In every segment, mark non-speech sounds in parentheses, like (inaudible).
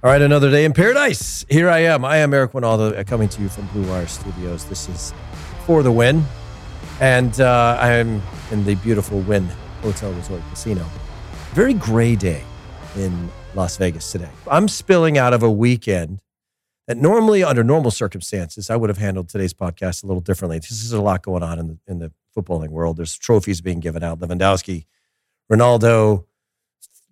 All right, another day in paradise. Here I am. I am Eric Wynalda uh, coming to you from Blue Wire Studios. This is for the win. And uh, I'm in the beautiful Wynn Hotel Resort Casino. Very gray day in Las Vegas today. I'm spilling out of a weekend that normally, under normal circumstances, I would have handled today's podcast a little differently. This is a lot going on in the, in the footballing world. There's trophies being given out. Lewandowski, Ronaldo,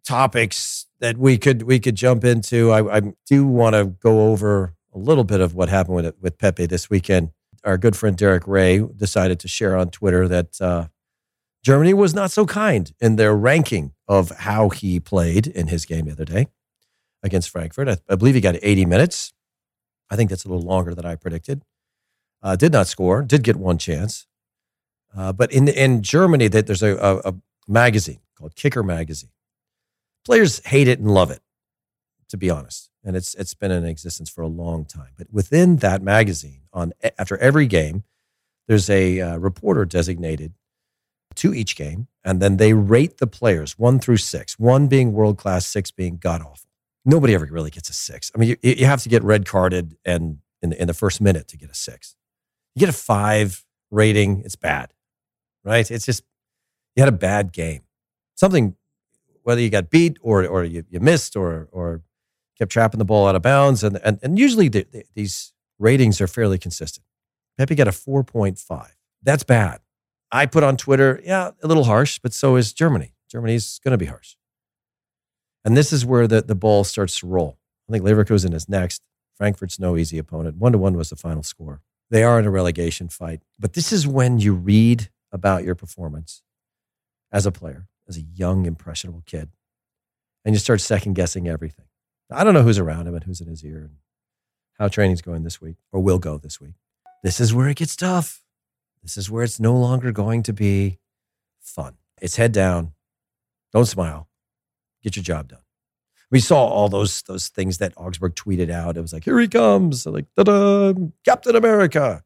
topics that we could we could jump into. I, I do want to go over a little bit of what happened with with Pepi this weekend. Our good friend Derek Rae decided to share on Twitter that uh, Germany was not so kind in their ranking of how he played in his game the other day against Frankfurt. I, I believe he got 80 minutes. I think that's a little longer than I predicted. Uh, did not score. Did get one chance. Uh, but in in Germany, that there's a, a, a magazine called Kicker Magazine players hate it and love it, to be honest. And it's it's been in existence for a long time. But within that magazine, on after every game, there's a uh, reporter designated to each game, and then they rate the players one through six. One being world class, six being god awful. Nobody ever really gets a six. I mean, you, you have to get red carded and in, in the first minute to get a six. You get a five rating, it's bad, right? It's just you had a bad game. Something whether you got beat or or you, you missed or or kept trapping the ball out of bounds. And and, and usually the, the, these ratings are fairly consistent. Pepi got a 4.5. That's bad. I put on Twitter, yeah, a little harsh, but so is Germany. Germany's going to be harsh. And this is where the, the ball starts to roll. I think Leverkusen is next. Frankfurt's no easy opponent. One to one was the final score. They are in a relegation fight. But this is when you read about your performance as a player as a young, impressionable kid. And you start second guessing everything. I don't know who's around him and who's in his ear and how training's going this week or will go this week. This is where it gets tough. This is where it's no longer going to be fun. It's head down. Don't smile. Get your job done. We saw all those those things that Augsburg tweeted out. It was like, here he comes, like, da-da, Captain America.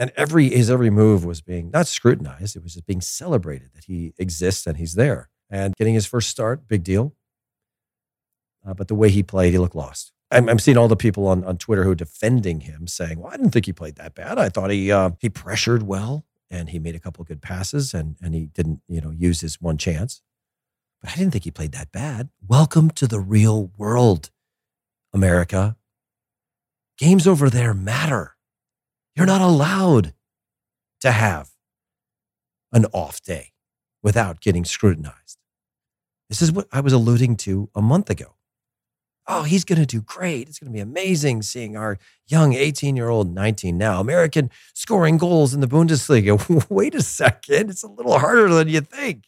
And every his every move was being not scrutinized; it was just being celebrated that he exists and he's there. And getting his first start, big deal. Uh, but the way he played, he looked lost. I'm, I'm, seeing all the people on, on Twitter who are defending him, saying, "Well, I didn't think he played that bad. I thought he uh, he pressured well and he made a couple good passes and and he didn't you know use his one chance." But I didn't think he played that bad. Welcome to the real world, America. Games over there matter. You're not allowed to have an off day without getting scrutinized. This is what I was alluding to a month ago. Oh, he's going to do great. It's going to be amazing seeing our young 18 year old, 19 now, American scoring goals in the Bundesliga. (laughs) Wait a second. It's a little harder than you think.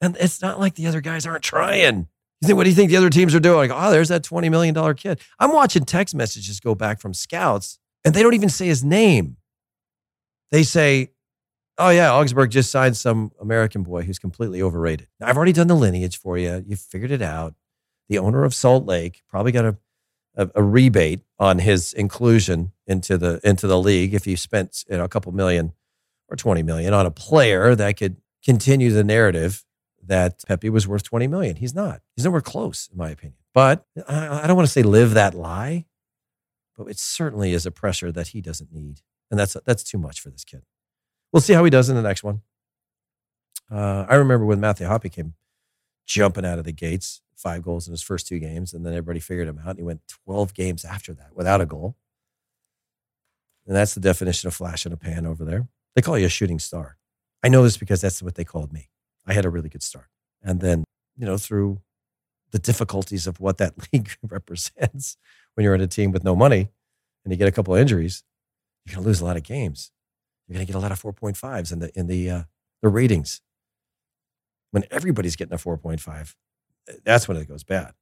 And it's not like the other guys aren't trying. You think, what do you think the other teams are doing? Like, oh, there's that $20 million kid. I'm watching text messages go back from scouts and they don't even say his name. They say, oh, yeah, Augsburg just signed some American boy who's completely overrated. Now, I've already done the lineage for you. You figured it out. The owner of Salt Lake probably got a, a, a rebate on his inclusion into the into the league if he spent you know, a couple million or 20 million on a player that could continue the narrative that Pepi was worth 20 million. He's not. He's nowhere close, in my opinion. But I, I don't want to say live that lie it certainly is a pressure that he doesn't need. And that's, that's too much for this kid. We'll see how he does in the next one. Uh, I remember when Matthew Hoppe came jumping out of the gates, five goals in his first two games, and then everybody figured him out. And he went 12 games after that without a goal. And that's the definition of flash in a pan over there. They call you a shooting star. I know this because that's what they called me. I had a really good start. And then, you know, through the difficulties of what that (laughs) league (laughs) represents, when you're in a team with no money and you get a couple of injuries, you're going to lose a lot of games. You're going to get a lot of 4.5s in the, in the, uh, the ratings. When everybody's getting a 4.5, that's when it goes bad.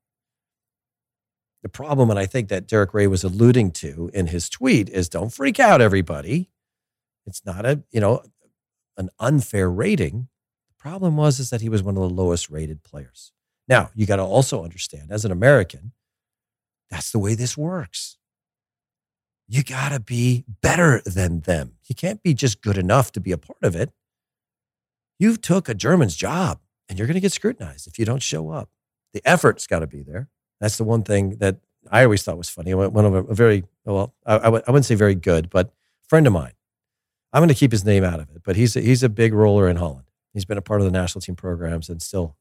The problem, and I think that Derek Rae was alluding to in his tweet, is don't freak out, everybody. It's not a, you know, an unfair rating. The problem was is that he was one of the lowest rated players. Now, you got to also understand, as an American, that's the way this works. You got to be better than them. You can't be just good enough to be a part of it. You took a German's job and you're going to get scrutinized if you don't show up. The effort's got to be there. That's the one thing that I always thought was funny. One of a, very, well, I wouldn't say very good, but friend of mine. I'm going to keep his name out of it, but he's a, he's a big roller in Holland. He's been a part of the national team programs and still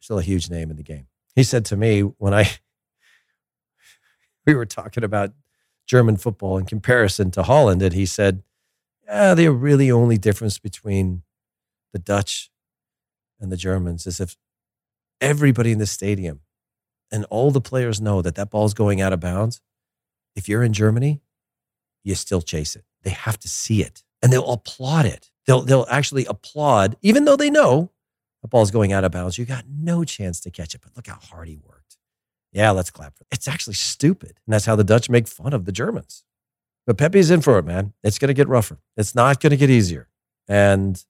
still a huge name in the game. He said to me when I (laughs) we were talking about German football in comparison to Holland, and he said, "Yeah, the really only difference between the Dutch and the Germans is if everybody in the stadium and all the players know that that ball's going out of bounds. If you're in Germany, you still chase it. They have to see it, and they'll applaud it. They'll they'll actually applaud, even though they know the ball's going out of bounds. You got no chance to catch it, but look how hard he worked. Yeah, let's clap for it. It's actually stupid. And that's how the Dutch make fun of the Germans. But Pepi's in for it, man. It's going to get rougher. It's not going to get easier. And,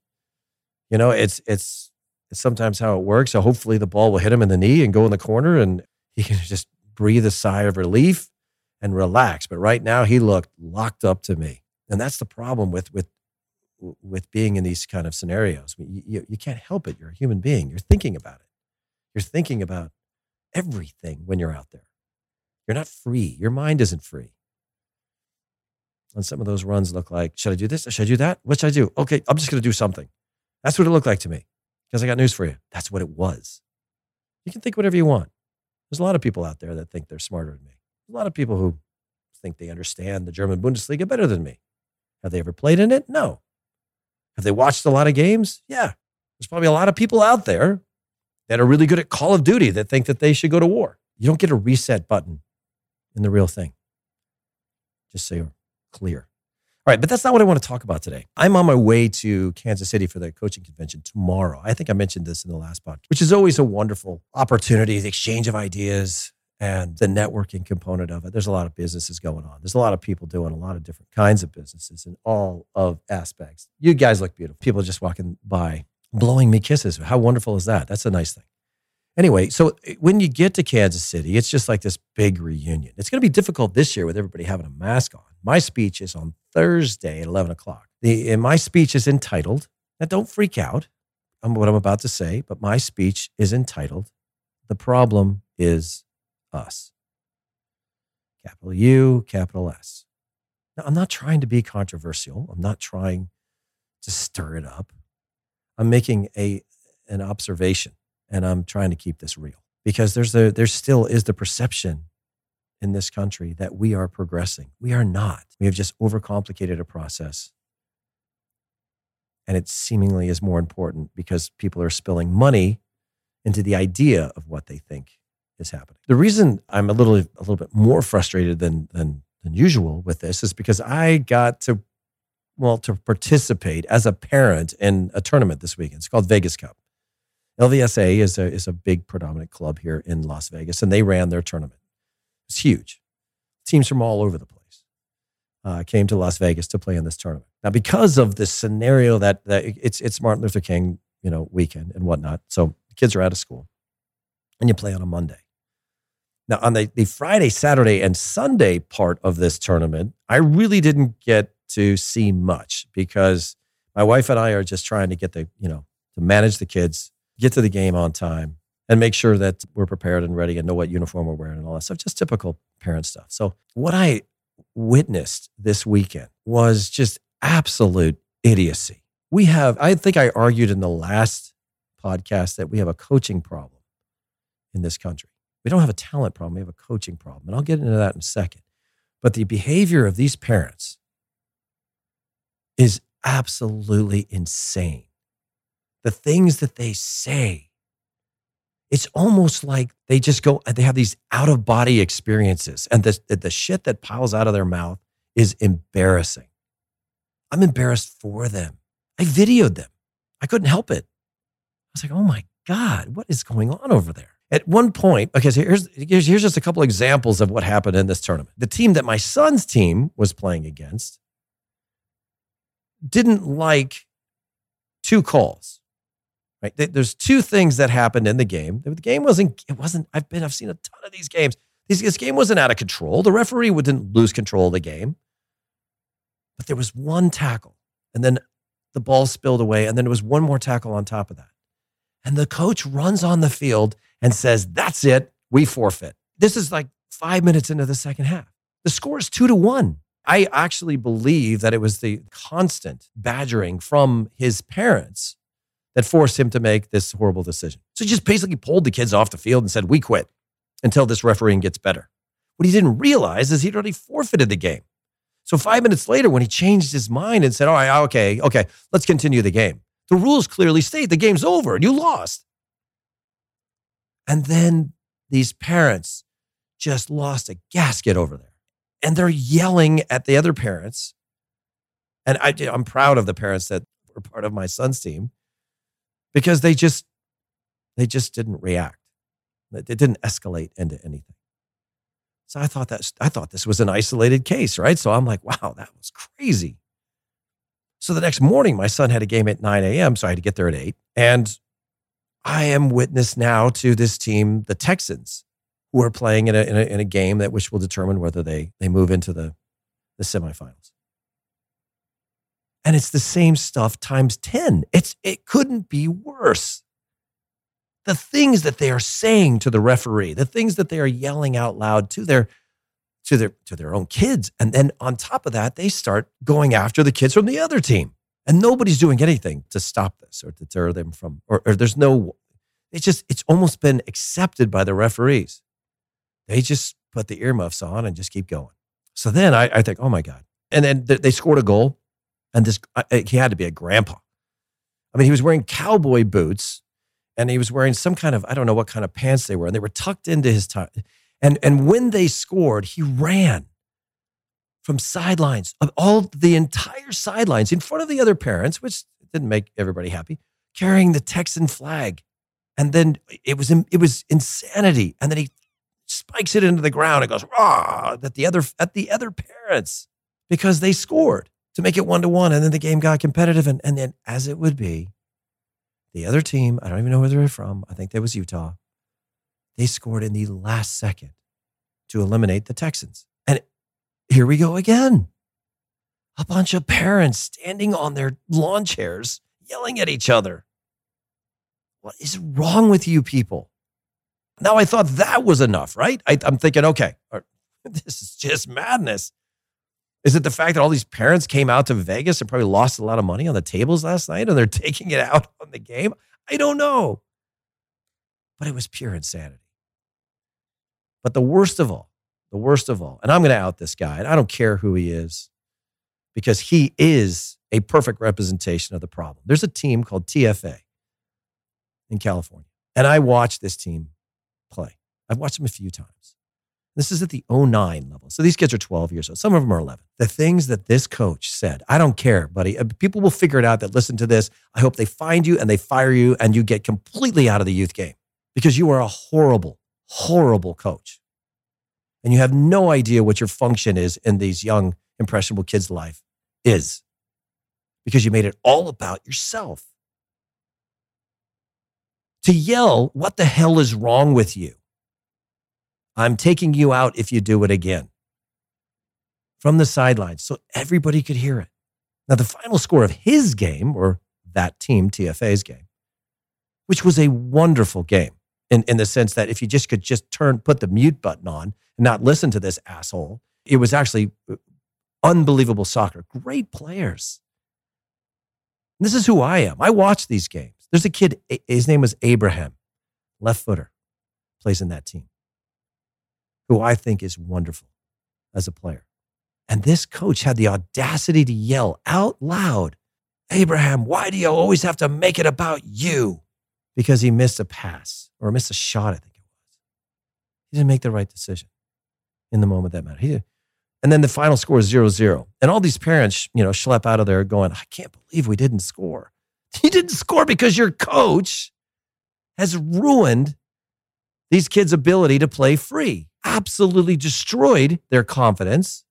you know, it's, it's, it's sometimes how it works. So hopefully the ball will hit him in the knee and go in the corner and he can (laughs) just breathe a sigh of relief and relax. But right now he looked locked up to me. And that's the problem with, with, with being in these kind of scenarios. You, you, you can't help it. You're a human being. You're thinking about it. You're thinking about everything when you're out there. You're not free. Your mind isn't free. And some of those runs look like, should I do this? Should I do that? What should I do? Okay, I'm just going to do something. That's what it looked like to me. Because I got news for you. That's what it was. You can think whatever you want. There's a lot of people out there that think they're smarter than me. A lot of people who think they understand the German Bundesliga better than me. Have they ever played in it? No. Have they watched a lot of games? Yeah. There's probably a lot of people out there that are really good at Call of Duty that think that they should go to war. You don't get a reset button in the real thing. Just so you're clear. All right, but that's not what I want to talk about today. I'm on my way to Kansas City for the coaching convention tomorrow. I think I mentioned this in the last podcast, which is always a wonderful opportunity, the exchange of ideas and the networking component of it. There's a lot of businesses going on. There's a lot of people doing a lot of different kinds of businesses in all of aspects. You guys look beautiful. People just walking by blowing me kisses. How wonderful is that? That's a nice thing. Anyway, so eh, when you get to Kansas City, it's just like this big reunion. It's going to be difficult this year with everybody having a mask on. My speech is on Thursday at 11 o'clock. The, and my speech is entitled, now don't freak out on what I'm about to say, but my speech is entitled, The Problem is Us. Capital U, capital S. Now, I'm not trying to be controversial. I'm not trying to stir it up. I'm making a an observation and I'm trying to keep this real because there's the there still is the perception in this country that we are progressing. We are not. We have just overcomplicated a process. And it seemingly is more important because people are spilling money into the idea of what they think is happening. The reason I'm a little a little bit more frustrated than than than usual with this is because I got to well, to participate as a parent in a tournament this weekend. It's called Vegas Cup. LVSA is a, is a big predominant club here in Las Vegas, and they ran their tournament. It's huge. Teams from all over the place uh, came to Las Vegas to play in this tournament. Now, because of this scenario that, that it's, it's Martin Luther King, you know, weekend and whatnot, so kids are out of school, and you play on a Monday. Now, on the, the Friday, Saturday, and Sunday part of this tournament, I really didn't get to see much because my wife and I are just trying to get the, you know, to manage the kids, get to the game on time, and make sure that we're prepared and ready and know what uniform we're wearing and all that stuff. Just typical parent stuff. So, what I witnessed this weekend was just absolute idiocy. We have, I think I argued in the last podcast that we have a coaching problem in this country. We don't have a talent problem, we have a coaching problem. And I'll get into that in a second. But the behavior of these parents is absolutely insane. The things that they say, it's almost like they just go, they have these out of body experiences. And the, the shit that piles out of their mouth is embarrassing. I'm embarrassed for them. I videoed them. I couldn't help it. I was like, oh my God, what is going on over there? At one point, okay, so here's, here's, here's just a couple examples of what happened in this tournament. The team that my son's team was playing against didn't like two calls. Right? There's two things that happened in the game. The game wasn't. It wasn't. I've been. I've seen a ton of these games. This game wasn't out of control. The referee didn't lose control of the game, but there was one tackle, and then the ball spilled away, and then there was one more tackle on top of that. And the coach runs on the field and says, "That's it. We forfeit." This is like five minutes into the second half. The score is two to one. I actually believe that it was the constant badgering from his parents that forced him to make this horrible decision. So he just basically pulled the kids off the field and said, We quit until this refereeing gets better. What he didn't realize is he'd already forfeited the game. So five minutes later, when he changed his mind and said, All right, okay, okay, let's continue the game, the rules clearly state the game's over and you lost. And then these parents just lost a gasket over there. And they're yelling at the other parents. And I, I'm proud of the parents that were part of my son's team because they just they just didn't react. It didn't escalate into anything. So I thought that I thought this was an isolated case, right? So I'm like, wow, that was crazy. So the next morning, my son had a game at 9 a.m., so I had to get there at 8. And I am witness now to this team, the Texans, who are playing in a, in a, in a game that which will determine whether they, they move into the, the semifinals. And it's the same stuff times 10. It's, it couldn't be worse the things that they are saying to the referee, the things that they are yelling out loud to their to their to their own kids. And then on top of that, they start going after the kids from the other team. And nobody's doing anything to stop this or deter them from or, or there's no it's just it's almost been accepted by the referees. They just put the earmuffs on and just keep going. So then I, I think, oh my God. And then they scored a goal. And this he had to be a grandpa. I mean, he was wearing cowboy boots and he was wearing some kind of I don't know what kind of pants they were, and they were tucked into his tie. And and when they scored, he ran from sidelines of all the entire sidelines in front of the other parents, which didn't make everybody happy, carrying the Texan flag. And then it was it was insanity. And then he spikes it into the ground and goes ah at the other at the other parents because they scored to make it one to one. And then the game got competitive. And, and then as it would be, the other team, I don't even know where they're from. I think that was Utah. They scored in the last second to eliminate the Texans. Here we go again. A bunch of parents standing on their lawn chairs yelling at each other. What is wrong with you people? Now, I thought that was enough, right? I, am thinking, okay, (laughs) this is just madness. Is it the fact that all these parents came out to Vegas and probably lost a lot of money on the tables last night and they're (laughs) taking it out on the game? I don't know. But it was pure insanity. But the worst of all, the worst of all, and I'm going to out this guy, and I don't care who he is because he is a perfect representation of the problem. There's a team called TFA in California, and I watched this team play. I've watched them a few times. This is at the 09 level. So these kids are 12 years old. Some of them are 11. The things that this coach said, I don't care, buddy. Uh, people will figure it out that listen to this. I hope they find you and they fire you and you get completely out of the youth game because you are a horrible, horrible coach. And you have no idea what your function is in these young, impressionable kids' life is because you made it all about yourself. To yell, what the hell is wrong with you? I'm taking you out if you do it again. From the sidelines, so everybody could hear it. Now, the final score of his game, or that team, TFA's game, which was a wonderful game in, in the sense that if you just could just turn, put the mute button on and not listen to this asshole, it was actually uh, unbelievable soccer. Great players. This is who I am. I watch these games. There's a kid, his name was Abraham, left footer, plays in that team who I think is wonderful as a player. And this coach had the audacity to yell out loud, Abraham, why do you always have to make it about you? Because he missed a pass or missed a shot, I think it was. He didn't make the right decision in the moment that mattered. He did. And then the final score is 0 0. And all these parents, you know, schlep out of there going, I can't believe we didn't score. (laughs) You didn't score because your coach has ruined these kids' ability to play free absolutely destroyed their confidence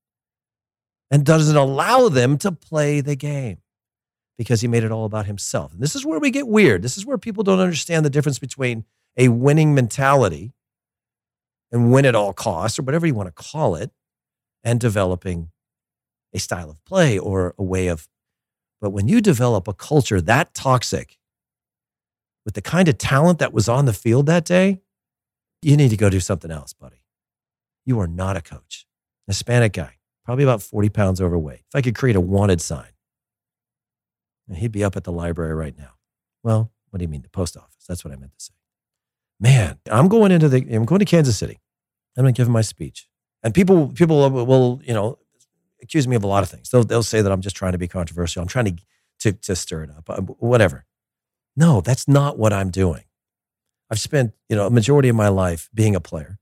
and doesn't allow them to play the game because he made it all about himself. And this is where we get weird. This is where people don't understand the difference between a winning mentality and win at all costs, or whatever you want to call it, and developing a style of play or a way of. But when you develop a culture that toxic with the kind of talent that was on the field that day, you need to go do something else, buddy you are not a coach. Hispanic guy, probably about 40 pounds overweight. If I could create a wanted sign, he'd be up at the library right now. Well, what do you mean, the post office? That's what I meant to say. Man, I'm going into the, I'm going to Kansas City. I'm going to give my speech. And people, people will, you know, accuse me of a lot of things. They'll, they'll say that I'm just trying to be controversial. I'm trying to, to, to stir it up, uh, whatever. No, that's not what I'm doing. I've spent, you know, a majority of my life being a player.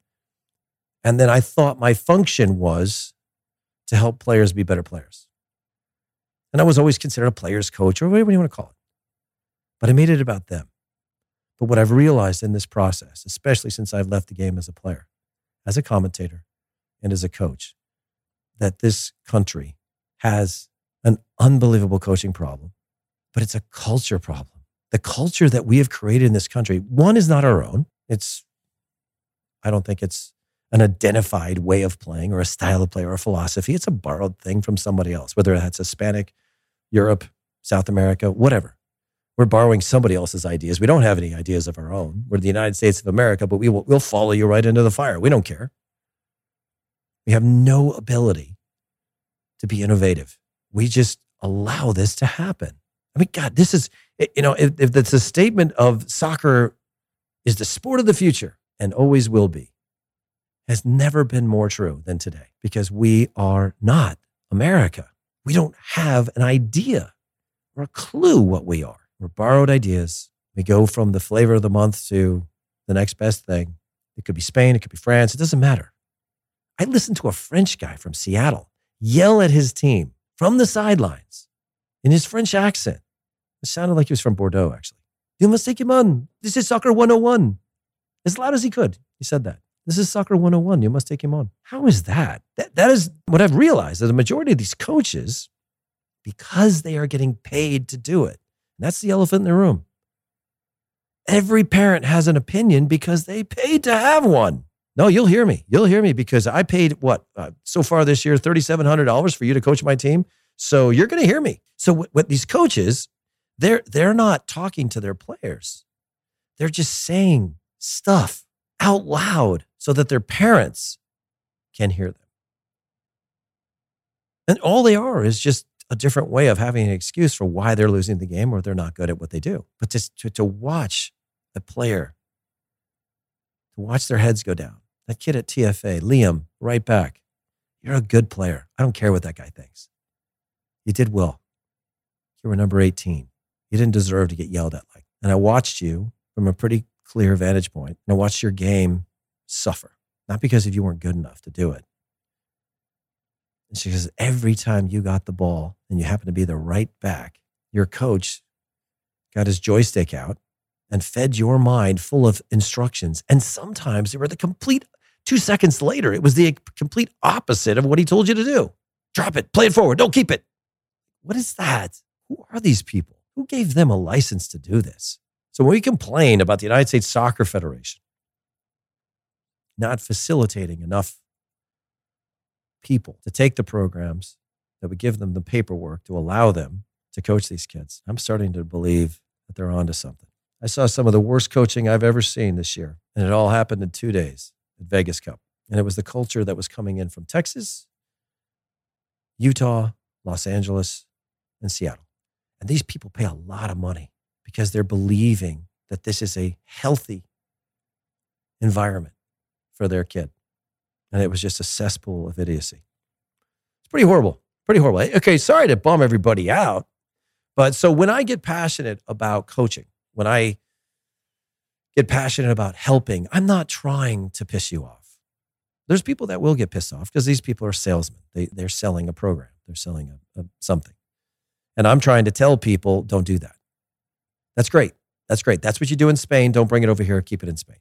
And then I thought my function was to help players be better players. And I was always considered a player's coach or whatever you want to call it. But I made it about them. But what I've realized in this process, especially since I've left the game as a player, as a commentator, and as a coach, that this country has an unbelievable coaching problem, but it's a culture problem. The culture that we have created in this country, one is not our own. It's, I don't think it's an identified way of playing or a style of play or a philosophy. It's a borrowed thing from somebody else, whether that's Hispanic, Europe, South America, whatever. We're borrowing somebody else's ideas. We don't have any ideas of our own. We're the United States of America, but we will, we'll follow you right into the fire. We don't care. We have no ability to be innovative. We just allow this to happen. I mean, God, this is, you know, if, if it's a statement of soccer is the sport of the future and always will be, has never been more true than today because we are not America. We don't have an idea or a clue what we are. We're borrowed ideas. We go from the flavor of the month to the next best thing. It could be Spain, it could be France, it doesn't matter. I listened to a French guy from Seattle yell at his team from the sidelines in his French accent. It sounded like he was from Bordeaux, actually. You must take him on. This is soccer 101. As loud as he could, he said that. This is soccer 101. You must take him on. How is that? That, that is what I've realized that the majority of these coaches, because they are getting paid to do it, that's the elephant in the room. Every parent has an opinion because they paid to have one. No, you'll hear me. You'll hear me because I paid what uh, so far this year $3700 for you to coach my team. So you're going to hear me. So what, what these coaches, they're they're not talking to their players. They're just saying stuff out loud so that their parents can hear them. And all they are is just a different way of having an excuse for why they're losing the game or they're not good at what they do. But to, to, to watch a player, to watch their heads go down, that kid at TFA, Liam, right back. You're a good player. I don't care what that guy thinks. You did well. You were number 18. You didn't deserve to get yelled at like. And I watched you from a pretty clear vantage point, and I watched your game suffer. Not because if you weren't good enough to do it. And she says, every time you got the ball and you happened to be the right back, your coach got his joystick out and fed your mind full of instructions. And sometimes they were the complete two seconds later, it was the complete opposite of what he told you to do. Drop it, play it forward, don't keep it. What is that? Who are these people? Who gave them a license to do this? So when we complain about the United States Soccer Federation not facilitating enough people to take the programs that would give them the paperwork to allow them to coach these kids, I'm starting to believe that they're onto something. I saw some of the worst coaching I've ever seen this year, and it all happened in two days at Vegas Cup. And it was the culture that was coming in from Texas, Utah, Los Angeles, and Seattle. And these people pay a lot of money because they're believing that this is a healthy environment for their kid. And it was just a cesspool of idiocy. It's pretty horrible. Pretty horrible. Okay, sorry to bum everybody out. But so when I get passionate about coaching, when I get passionate about helping, I'm not trying to piss you off. There's people that will get pissed off because these people are salesmen. They, they're selling a program, they're selling a, a, something. And I'm trying to tell people don't do that. That's great. That's great. That's what you do in Spain. Don't bring it over here. Keep it in Spain.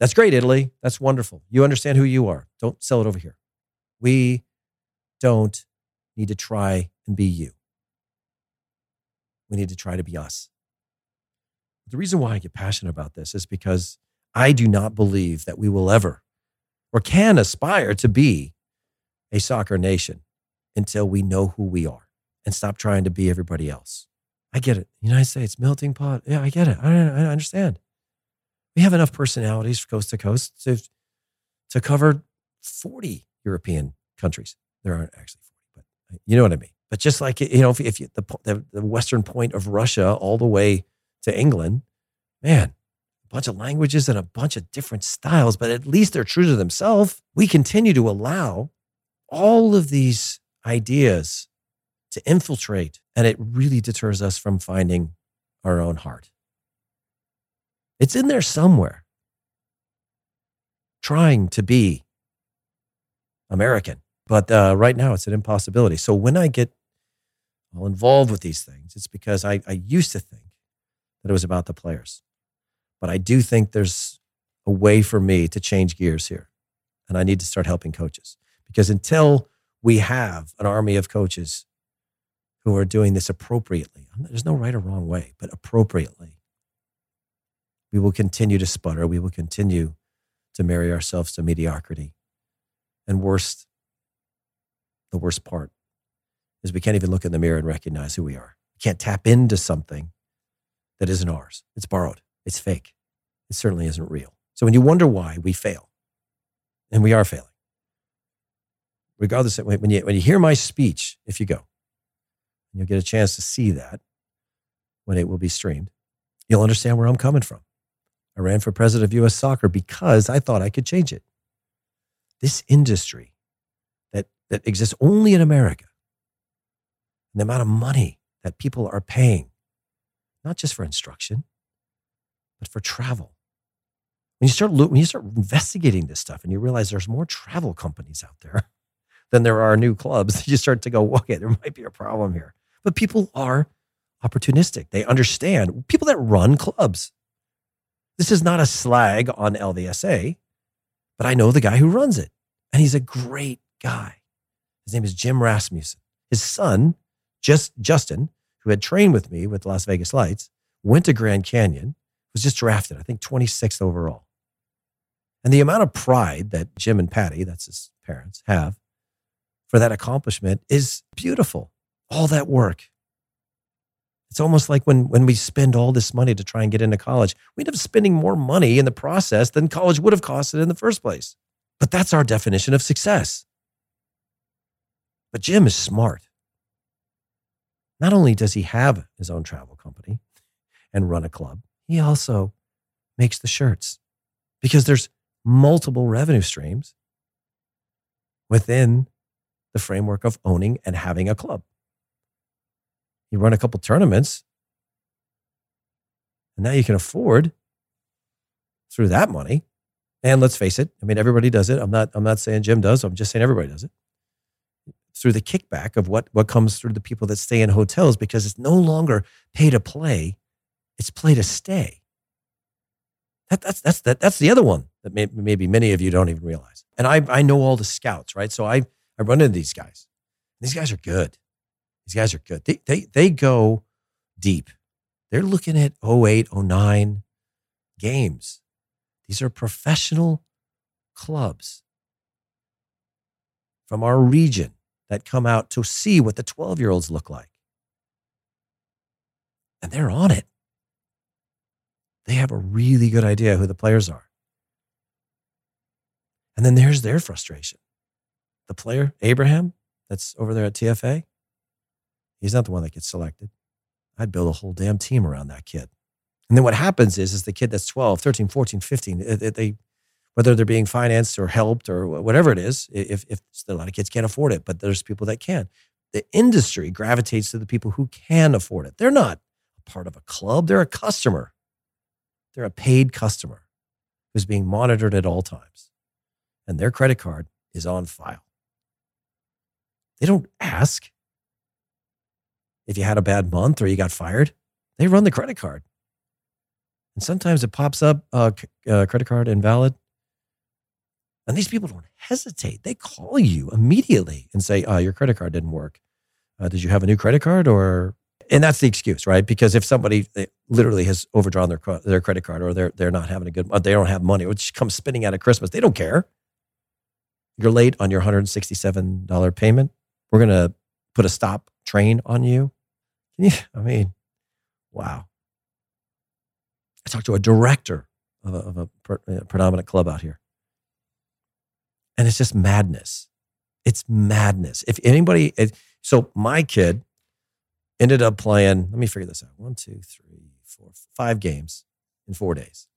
That's great, Italy. That's wonderful. You understand who you are. Don't sell it over here. We don't need to try and be you. We need to try to be us. The reason why I get passionate about this is because I do not believe that we will ever or can aspire to be a soccer nation until we know who we are and stop trying to be everybody else. I get it. United States, melting pot. Yeah, I get it. I, I understand. We have enough personalities coast to coast to to cover 40 European countries. There aren't actually 40, but uh, you know what I mean. But just like, you know, if, if you, the, the, the western point of Russia all the way to England, man, a bunch of languages and a bunch of different styles, but at least they're true to themselves. We continue to allow all of these ideas to infiltrate, and it really deters us from finding our own heart. It's in there somewhere, trying to be American. But uh, right now, it's an impossibility. So when I get all involved with these things, it's because I, I used to think that it was about the players. But I do think there's a way for me to change gears here. And I need to start helping coaches because until we have an army of coaches who are doing this appropriately, there's no right or wrong way, but appropriately, we will continue to sputter. We will continue to marry ourselves to mediocrity. And worst, the worst part is we can't even look in the mirror and recognize who we are. We can't tap into something that isn't ours. It's borrowed. It's fake. It certainly isn't real. So when you wonder why we fail, and we are failing, regardless of when you, when you hear my speech, if you go, you'll get a chance to see that when it will be streamed, you'll understand where I'm coming from. I ran for president of US soccer because I thought I could change it. This industry that, that exists only in America, and the amount of money that people are paying, not just for instruction, but for travel. When you start when you start investigating this stuff and you realize there's more travel companies out there (laughs) than there are new clubs, (laughs) you start to go, okay, there might be a problem here. But people are opportunistic. They understand people that run clubs. This is not a slag on LVSA, but I know the guy who runs it, and he's a great guy. His name is Jim Rasmussen. His son, just Justin, who had trained with me with Las Vegas Lights, went to Grand Canyon, was just drafted, I think 26th overall. And the amount of pride that Jim and Patty, that's his parents, have for that accomplishment is beautiful. All that work. It's almost like when, when we spend all this money to try and get into college, we end up spending more money in the process than college would have costed in the first place. But that's our definition of success. But Jim is smart. Not only does he have his own travel company and run a club, he also makes the shirts because there's multiple revenue streams within the framework of owning and having a club. You run a couple tournaments, and now you can afford through that money. And let's face it, I mean, everybody does it. I'm not, I'm not saying Jim does. I'm just saying everybody does it through the kickback of what, what comes through the people that stay in hotels because it's no longer pay to play, it's play to stay. That, that's, that's, that, that's the other one that may, maybe many of you don't even realize. And I, I know all the scouts, right? So I, I run into these guys. These guys are good. These guys are good. They, they, they go deep. They're looking at 08, 09 games. These are professional clubs from our region that come out to see what the 12 year olds look like. And they're on it. They have a really good idea who the players are. And then there's their frustration. The player, Abraham, that's over there at TFA, he's not the one that gets selected. I'd build a whole damn team around that kid. And then what happens is, is the kid that's 12, 13, 14, 15, they, whether they're being financed or helped or whatever it is, if, if a lot of kids can't afford it, but there's people that can. The industry gravitates to the people who can afford it. They're not a part of a club, they're a customer. They're a paid customer who's being monitored at all times, and their credit card is on file. They don't ask if you had a bad month or you got fired. They run the credit card. And sometimes it pops up uh, uh, credit card invalid. And these people don't hesitate. They call you immediately and say, oh, your credit card didn't work. Uh, did you have a new credit card or? And that's the excuse, right? Because if somebody literally has overdrawn their their credit card or they're they're not having a good, they don't have money, which comes spinning out of Christmas, they don't care. You're late on your $167 payment. We're gonna put a stop train on you. You I mean, wow. I talked to a director of a, of a uh, predominant club out here And it's just madness. It's madness. If anybody, so my kid ended up playing, let me figure this out one, two, three, four, five games in four days.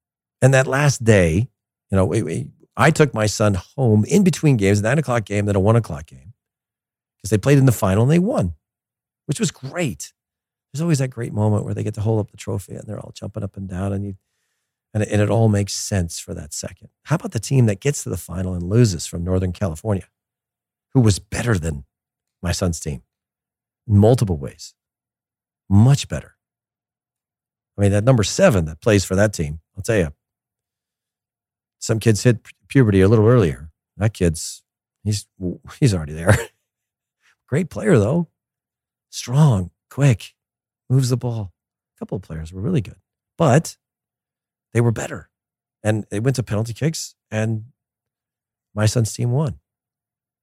And that last day, you know, we, we, I took my son home in between games, nine o'clock game, then a one o'clock game, because they played in the final and they won, which was great. There's always that great moment where they get to hold up the trophy and they're all jumping up and down, and you, and it, and it all makes sense for that second. How about the team that gets to the final and loses from Northern California, who was better than my son's team in multiple ways, much better. I mean, that number seven that plays for that team, I'll tell you, some kids hit puberty a little earlier. That kid's he's he's already there. (laughs) Great player though, strong, quick, moves the ball. A couple of players were really good, but they were better, and they went to penalty kicks, and my son's team won.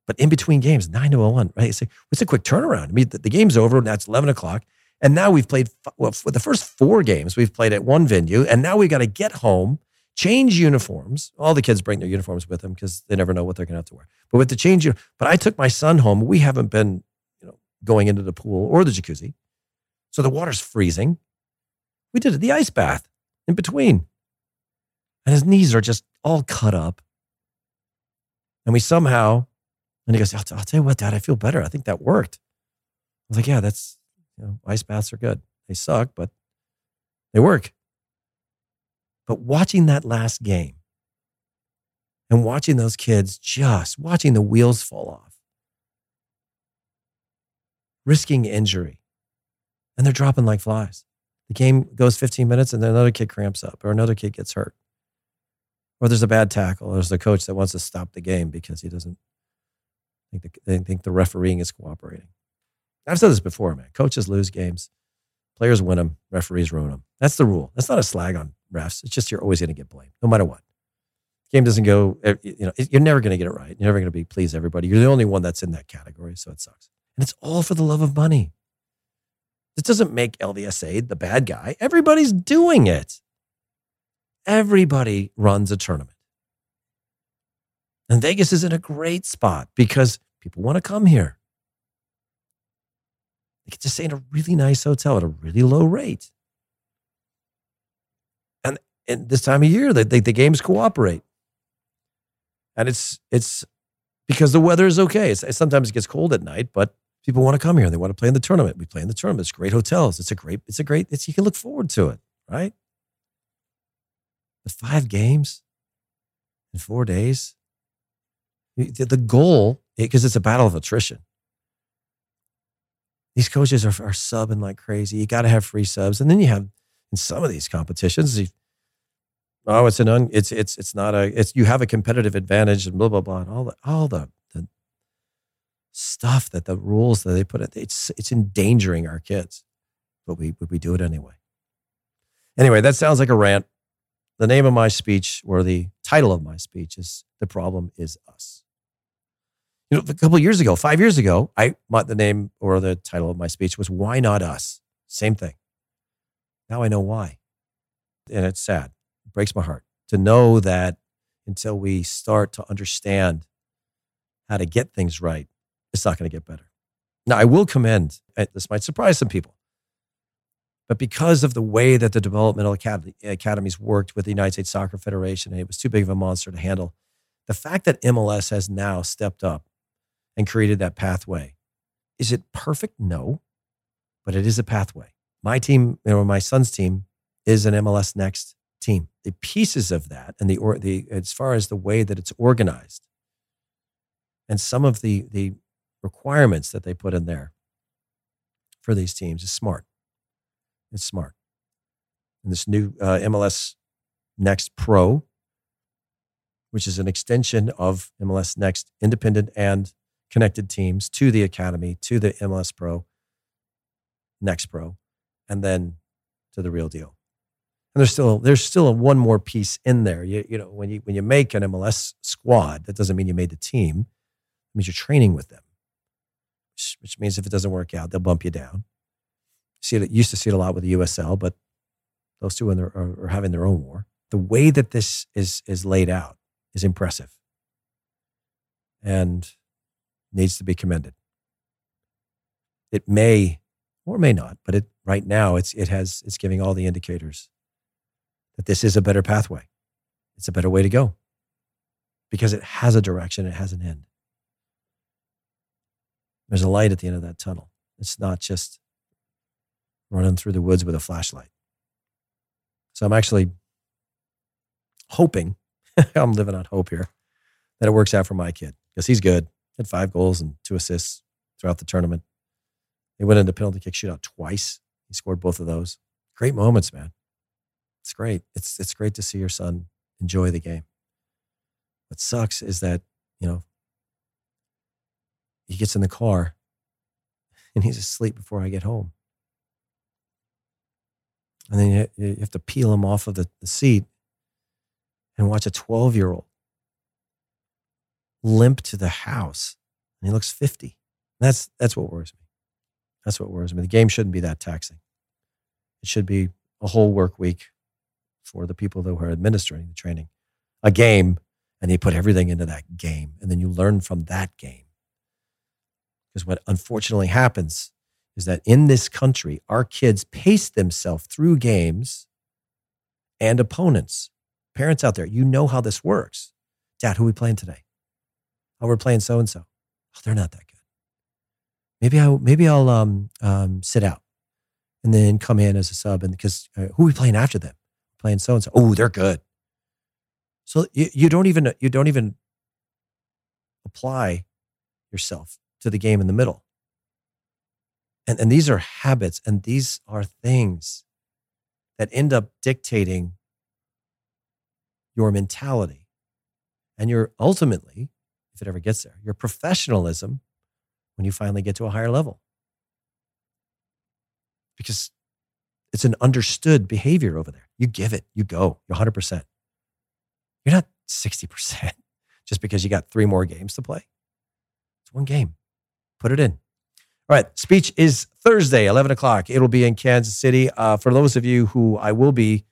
But in between games, nine to one, right? It's a, it's a quick turnaround. I mean, the, the game's over, and that's eleven o'clock. And now we've played, well, for the first four games, we've played at one venue. And now we've got to get home change uniforms. All the kids bring their uniforms with them because they never know what they're going to have to wear. But with the change, but I took my son home. We haven't been, you know, going into the pool or the jacuzzi, so the water's freezing. We did it the ice bath in between, and his knees are just all cut up. And we somehow, and he goes, I'll, I'll tell you what, Dad, I feel better. I think that worked. I was like, Yeah, that's you know, ice baths are good. They suck, but they work. But watching that last game and watching those kids just watching the wheels fall off, risking injury, and they're dropping like flies. The game goes 15 minutes and then another kid cramps up or another kid gets hurt. Or there's a bad tackle, or there's a coach that wants to stop the game because he doesn't think the, they think the refereeing is cooperating. I've said this before, man. Coaches lose games, players win them, referees ruin them. That's the rule. That's not a slag on refs. It's just you're always going to get blamed, no matter what. Game doesn't go, eh, you know, you're never going to get it right. You're never going to be please everybody. You're the only one that's in that category, so it sucks. And it's all for the love of money. This doesn't make LVSA the bad guy. Everybody's doing it. Everybody runs a tournament. And Vegas is in a great spot because people want to come here. They get to stay in a really nice hotel at a really low rate And in this time of year, the, the, the games cooperate. And it's it's because the weather is okay. It's, sometimes it gets cold at night, but people want to come here and they want to play in the tournament. We play in the tournament. It's great hotels. It's a great, it's a great, it's, you can look forward to it, right? The five games in four days. The goal, because it's a battle of attrition. These coaches are, are subbing like crazy. You got to have free subs. And then you have in some of these competitions, oh, it's an un, it's it's it's not a it's you have a competitive advantage and blah blah blah and all the all the stuff that the rules that they put it it's it's endangering our kids, but we but we do it anyway. Anyway, that sounds like a rant. The name of my speech or the title of my speech is "The Problem Is Us." You know, a couple years ago, five years ago, I my the name or the title of my speech was "Why Not Us." Same thing. Now I know why, and it's sad It breaks my heart to know that until we start to understand how to get things right, it's not going to get better. Now, I will commend, uh, this might surprise some people, but because of the way that the developmental academies worked with the United States Soccer Federation, and it was too big of a monster to handle, the fact that MLS has now stepped up and created that pathway, is it perfect? No, but it is a pathway. My team, or my son's team, is an MLS Next team. The pieces of that and the or the as far as the way that it's organized and some of the the requirements that they put in there for these teams is smart. It's smart. And this new uh, MLS Next Pro, which is an extension of MLS Next independent and connected teams to the academy, to the MLS Pro, Next Pro, and then to the real deal and there's still there's still a one more piece in there. You, you know, when you when you make an MLS squad, that doesn't mean you made the team. It means you're training with them, which, means if it doesn't work out, they'll bump you down. See it used to see it a lot with the USL, but those two are, are, are having their own war. The way that this is is laid out is impressive. and needs to be commended. It may or may not, but it right now it's it has it's giving all the indicators that this is a better pathway. It's a better way to go because it has a direction, it has an end. There's a light at the end of that tunnel. It's not just running through the woods with a flashlight. So I'm actually hoping, (laughs) I'm living on hope here, that it works out for my kid because he's good. Had five goals and two assists throughout the tournament. They went into penalty kick shootout twice. He scored both of those. Great moments, man. It's great. It's it's great to see your son enjoy the game. What sucks is that, you know, he gets in the car and he's asleep before I get home. And then you, have to peel him off of the, the seat and watch a 12 year old limp to the house. And he looks 50. That's, that's what worries me. That's what worries me. The game shouldn't be that taxing. It should be a whole work week for the people that are administering the training. A game, and they put everything into that game. And then you learn from that game. Because what unfortunately happens is that in this country, our kids pace themselves through games and opponents. Parents out there, you know how this works. Dad, who are we playing today? Oh, we're playing so and so. Oh, they're not that good. Maybe I maybe I'll um, um, sit out and then come in as a sub. And because uh, who are we playing after them? Playing so and so. Oh, they're good. So you, you don't even you don't even apply yourself to the game in the middle. And, and these are habits and these are things that end up dictating your mentality and your ultimately, if it ever gets there, your professionalism when you finally get to a higher level. Because it's an understood behavior over there. You give it, you go, you're 100%. You're not 60% (laughs) just because you got three more games to play. It's one game. Put it in. All right, speech is Thursday, 11 o'clock. It'll be in Kansas City. Uh, for those of you who I will be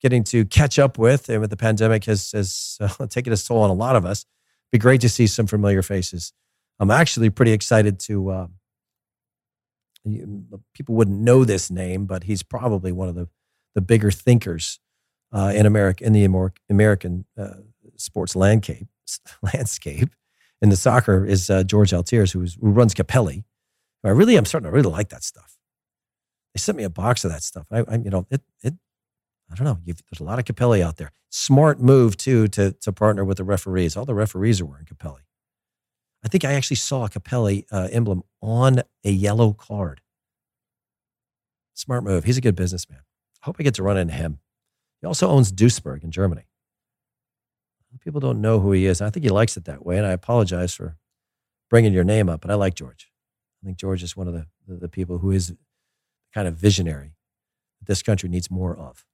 getting to catch up with, and with the pandemic has, has uh, (laughs) taken its toll on a lot of us, be great to see some familiar faces. I'm actually pretty excited to. Uh, people wouldn't know this name, but he's probably one of the the bigger thinkers uh, in America in the American uh, sports landscape. (laughs) Landscape in the soccer is uh, George Altirs, who, who runs Capelli I really, I'm starting to really like that stuff. They sent me a box of that stuff. I, I you know, it, it, I don't know. there's a lot of Capelli out there. Smart move too to to partner with the referees. All the referees are wearing Capelli. I think I actually saw a Capelli uh, emblem on a yellow card. Smart move. He's a good businessman. I hope I get to run into him. He also owns Duisburg in Germany. People don't know who he is. I think he likes it that way. And I apologize for bringing your name up, but I like George. I think George is one of the, the, the people who is kind of visionary that this country needs more of.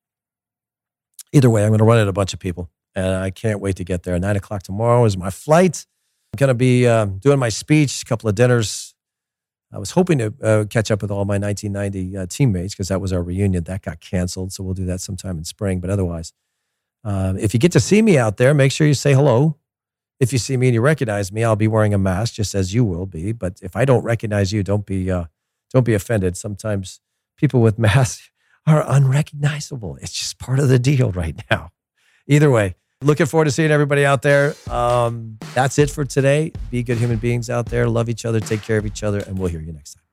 Either way, I'm going to run into a bunch of people, and I can't wait to get there. Nine o'clock tomorrow is my flight. I'm going to be uh, doing my speech, a couple of dinners. I was hoping to uh, catch up with all my 1990 uh, teammates because that was our reunion. That got canceled, so we'll do that sometime in spring. But otherwise, uh, if you get to see me out there, make sure you say hello if you see me and you recognize me, I'll be wearing a mask just as you will be. But if I don't recognize you, don't be uh, don't be offended. Sometimes people with (laughs) masks are unrecognizable. It's just part of the deal right now. Either way, looking forward to seeing everybody out there. Um, that's it for today. Be good human beings out there. Love each other. Take care of each other, and we'll hear you next time.